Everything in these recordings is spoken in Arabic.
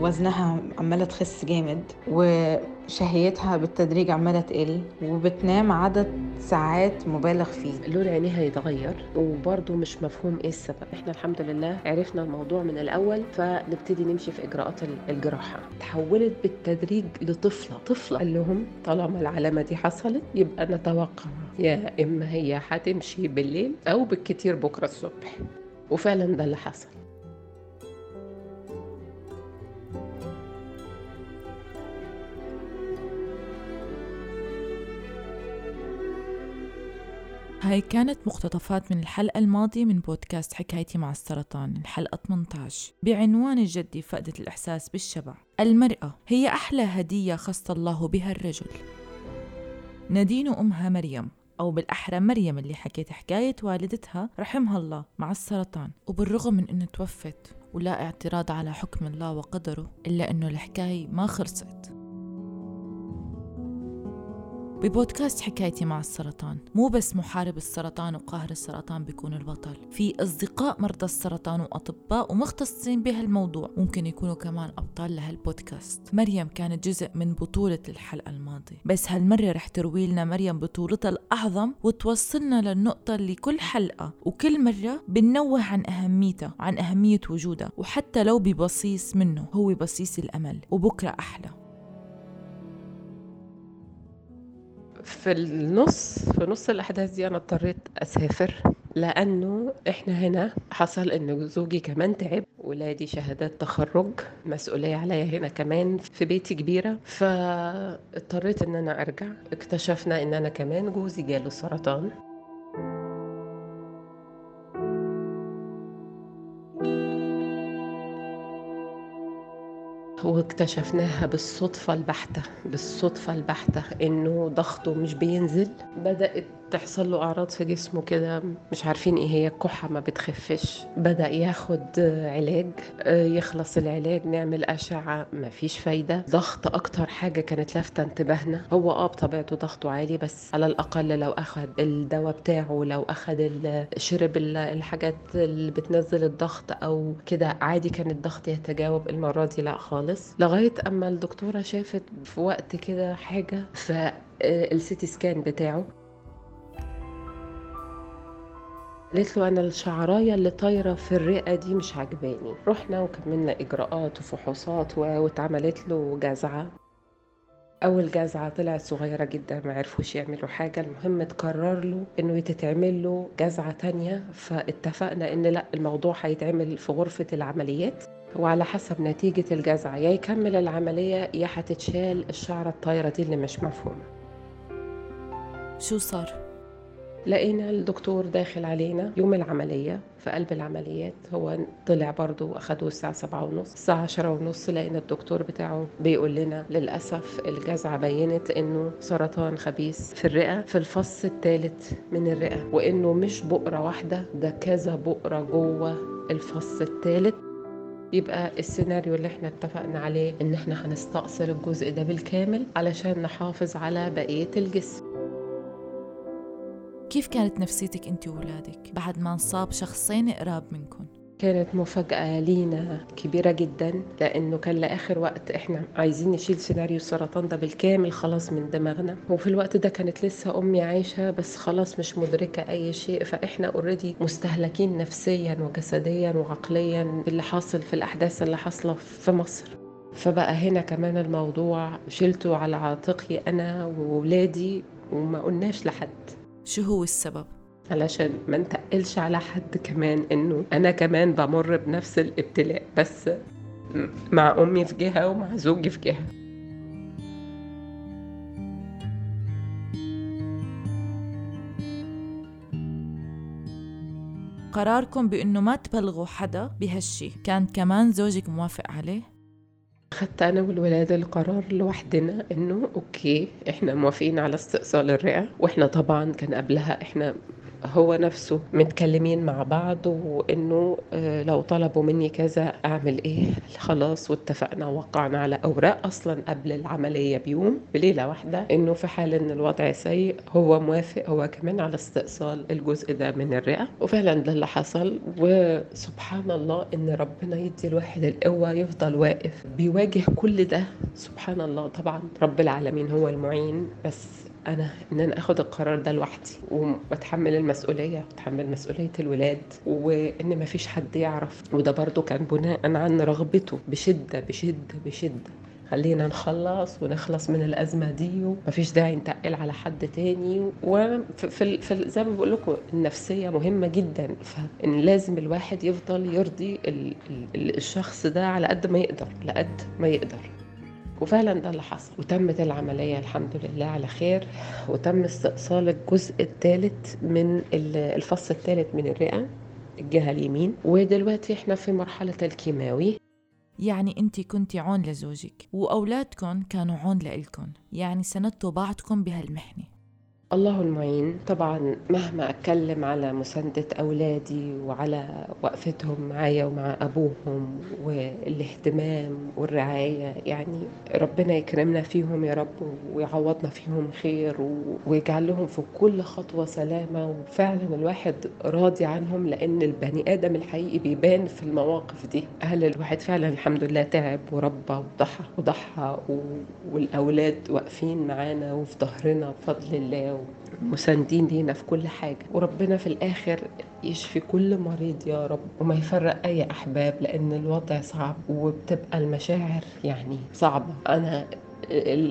وزنها عمالة تخس جامد وشهيتها بالتدريج عمالة تقل وبتنام عدد ساعات مبالغ فيه. لون عينيها يتغير وبرضه مش مفهوم إيه السبب. إحنا الحمد لله عرفنا الموضوع من الأول فنبتدي نمشي في إجراءات الجراحة. تحولت بالتدريج لطفلة طفلة. قال لهم طالما العلامة دي حصلت يبقى نتوقع يا إما هي هتمشي بالليل أو بالكتير بكرة الصبح. وفعلا ده اللي حصل. هاي كانت مقتطفات من الحلقة الماضية من بودكاست حكايتي مع السرطان الحلقة 18 بعنوان الجدي فقدة الإحساس بالشبع. المرأة هي أحلى هدية خص الله بها الرجل. نادين أمها مريم أو بالأحرى مريم اللي حكيت حكاية والدتها رحمها الله مع السرطان. وبالرغم من أنه توفت ولا اعتراض على حكم الله وقدره إلا أنه الحكاية ما خلصت. ببودكاست حكايتي مع السرطان. مو بس محارب السرطان وقاهر السرطان بيكون البطل. في أصدقاء مرضى السرطان وأطباء ومختصين بهالموضوع. ممكن يكونوا كمان أبطال لهالبودكاست. مريم كانت جزء من بطولة الحلقة الماضية. بس هالمرة رح تروي لنا مريم بطولتها الأعظم وتوصلنا للنقطة اللي كل حلقة وكل مرة بنوه عن أهميتها وعن أهمية وجودها. وحتى لو ببصيص منه هو بصيص الأمل. وبكرة أحلى. في النص في نص الأحداث دي أنا اضطريت أسافر لأنه إحنا هنا حصل إن زوجي كمان تعب ولادي شهادات تخرج مسؤولية عليا هنا كمان في بيتي كبيرة فاضطريت إن أنا أرجع. اكتشفنا إن أنا كمان جوزي جاله سرطان. واكتشفناها بالصدفة البحتة بالصدفة البحتة إنه ضغطه مش بينزل. بدأت تحصل له أعراض في جسمه كده مش عارفين إيه هي الكحة ما بتخفش. بدأ ياخد علاج يخلص العلاج نعمل أشعة ما فيش فايدة. ضغط أكتر حاجة كانت لافتة انتباهنا. هو آه بطبيعته ضغطه عالي بس على الأقل لو أخد الدواء بتاعه لو أخد شرب الحاجات اللي بتنزل الضغط أو كده عادي كان الضغط يتجاوب المرة دي لأ خالص. لغاية أما الدكتورة شافت في وقت كده حاجة فالسيتي سكان بتاعه قالت له أنا الشعراية اللي طايرة في الرئة دي مش عجباني. رحنا وكملنا إجراءات وفحوصات واتعملت له جزعة. أول جزعة طلعت صغيرة جدا ما عرفوش يعملوا حاجة. المهم تقرر له إنه تتعمل له جزعة تانية فاتفقنا إن لأ الموضوع هيتعمل في غرفة العمليات. وعلى حسب نتيجة الجزعة يا يكمل العملية يا هتتشال الشعرة الطايرة دي اللي مش مفهومة. شو صار؟ لقينا الدكتور داخل علينا يوم العملية في قلب العمليات. هو طلع برضو أخده الساعة سبعة ونص. الساعة عشرة ونص لقينا الدكتور بتاعه بيقول لنا للأسف الجزعة بينت إنه سرطان خبيث في الرئة في الفص الثالث من الرئة وإنه مش بؤرة واحدة ده كذا بؤرة جوه الفص الثالث يبقى السيناريو اللي إحنا اتفقنا عليه إن إحنا هنستأصل الجزء ده بالكامل علشان نحافظ على بقية الجسم. كيف كانت نفسيتك أنت وولادك بعد ما انصاب شخصين قراب منكم؟ كانت مفاجأة لينا كبيرة جدا لأنه كان لآخر وقت إحنا عايزين نشيل سيناريو السرطان ده بالكامل خلاص من دماغنا. وفي الوقت ده كانت لسه أمي عايشة بس خلاص مش مدركة أي شيء. فإحنا أوريدي مستهلكين نفسيا وجسديا وعقليا باللي حاصل في الأحداث اللي حاصلة في مصر. فبقى هنا كمان الموضوع شلته على عاتقي أنا وولادي وما قلناش لحد. شو هو السبب؟ علشان ما نتقلش على حد كمان إنه أنا كمان بمر بنفس الابتلاء بس مع أمي في جهة ومع زوجي في جهة. قراركم بإنه ما تبلغوا حدا بهالشي. كان كمان زوجك موافق عليه؟ خدت أنا والولاد القرار لوحدنا إنه أوكي إحنا موافقين على استئصال الرئة وإحنا طبعا كان قبلها إحنا هو نفسه متكلمين مع بعض وإنه آه، لو طلبوا مني كذا أعمل إيه؟ خلاص واتفقنا ووقعنا على أوراق أصلا قبل العملية بيوم بليلة واحدة إنه في حال إن الوضع سيء هو موافق هو كمان على استئصال الجزء ده من الرئة. وفعلا ده اللي حصل وسبحان الله إن ربنا يدي الواحد القوة يفضل واقف بيواجه كل ده. سبحان الله طبعا رب العالمين هو المعين بس أنا إن أنا آخد القرار ده لوحدي وبتحمل المسؤولية بتحمل مسؤولية الولاد وإن ما فيش حد يعرف. وده برضو كان بناء عن رغبته بشدة بشدة بشدة. خلينا نخلص ونخلص من الأزمة دي ومفيش داعي نتقل على حد تاني. وفي في, زي ما بقول لكم النفسية مهمة جدا. فإن لازم الواحد يفضل يرضي ال ال الشخص ده على قد ما يقدر لقد ما يقدر. وفعلا ده اللي حصل. وتمت العملية الحمد لله على خير وتم استئصال الجزء الثالث من الفص الثالث من الرئة الجهة اليمين. ودلوقتي إحنا في مرحلة الكيماوي. يعني أنت كنتي عون لزوجك واولادكم كانوا عون لإلكم يعني سندتوا بعضكم بهالمحنه الله المعين. طبعا مهما أتكلم على مساندة أولادي وعلى وقفتهم معايا ومع أبوهم والاهتمام والرعاية يعني ربنا يكرمنا فيهم يا رب ويعوضنا فيهم خير ويجعل لهم في كل خطوة سلامة. وفعلا الواحد راضي عنهم لأن البني آدم الحقيقي بيبان في المواقف دي. أهل الواحد فعلا الحمد لله تعب وربى وضحى وضحى والأولاد واقفين معانا وفي ظهرنا بفضل الله مساندين لينا في كل حاجة. وربنا في الآخر يشفي كل مريض يا رب وما يفرق أي أحباب لأن الوضع صعب وبتبقى المشاعر يعني صعبة. أنا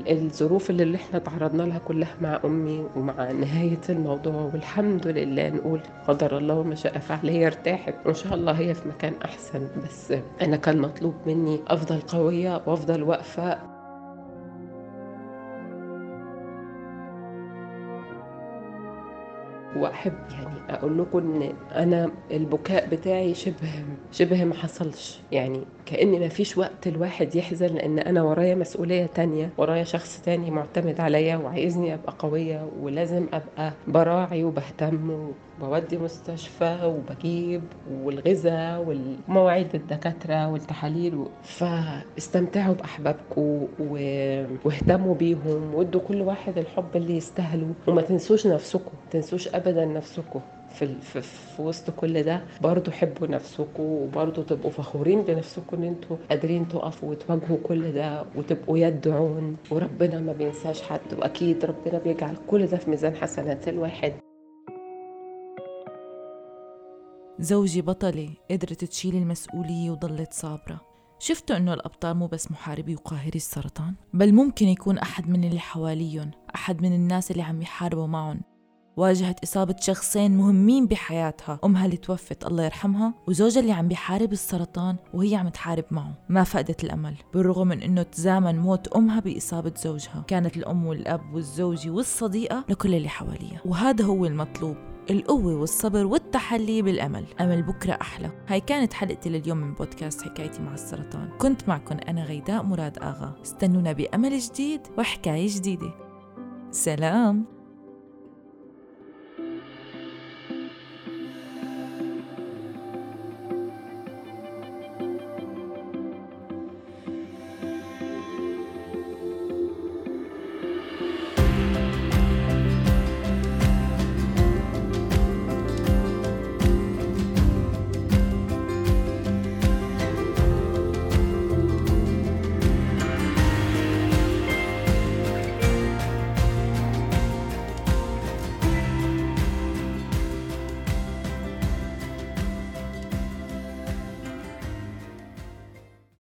الظروف اللي إحنا تعرضنا لها كلها مع أمي ومع نهاية الموضوع والحمد لله نقول قدر الله وما شاء فعل هي ارتاحت. وإن شاء الله هي في مكان أحسن. بس أنا كان مطلوب مني أفضل قوية وأفضل واقفة. وأحب يعني أقول لكم إن أنا البكاء بتاعي شبه شبه ما حصلش. يعني كأن ما فيش وقت الواحد يحزن لأن أنا ورايا مسؤولية تانية ورايا شخص تاني معتمد عليا وعايزني أبقى قوية ولازم أبقى براعي وبهتم وبودي مستشفى وبجيب والغذاء ومواعيد الدكاترة والتحاليل فاستمتعوا بأحبابكم واهتموا بيهم وادوا كل واحد الحب اللي يستاهله. وما تنسوش نفسكم تنسوش ابدا نفسكم. في, في, في وسط كل ده برضو حبوا نفسكم وبرضو تبقوا فخورين بنفسكم إن أنتوا قادرين تقفوا وتواجهوا كل ده وتبقوا يد عون. وربنا ما بينساش حد وأكيد ربنا بيجعل كل ده في ميزان حسنات الواحد. زوجي بطلة قدرت تشيل المسؤولية وضلت صابرة. شفتوا إنه الأبطال مو بس محاربي وقاهري السرطان بل ممكن يكون أحد من اللي حواليهم أحد من الناس اللي عم يحاربوا معهم. واجهت إصابة شخصين مهمين بحياتها أمها اللي توفت الله يرحمها وزوجها اللي عم بيحارب السرطان وهي عم تحارب معه. ما فقدت الأمل بالرغم من أنه تزامن موت أمها بإصابة زوجها. كانت الأم والأب والزوجة والصديقة لكل اللي حواليها وهذا هو المطلوب. القوة والصبر والتحلي بالأمل. أمل بكرة أحلى. هاي كانت حلقتي لليوم من بودكاست حكايتي مع السرطان. كنت معكم أنا غيداء مراد آغا. استنونا بأمل جديد وحكاية جديدة. سلام.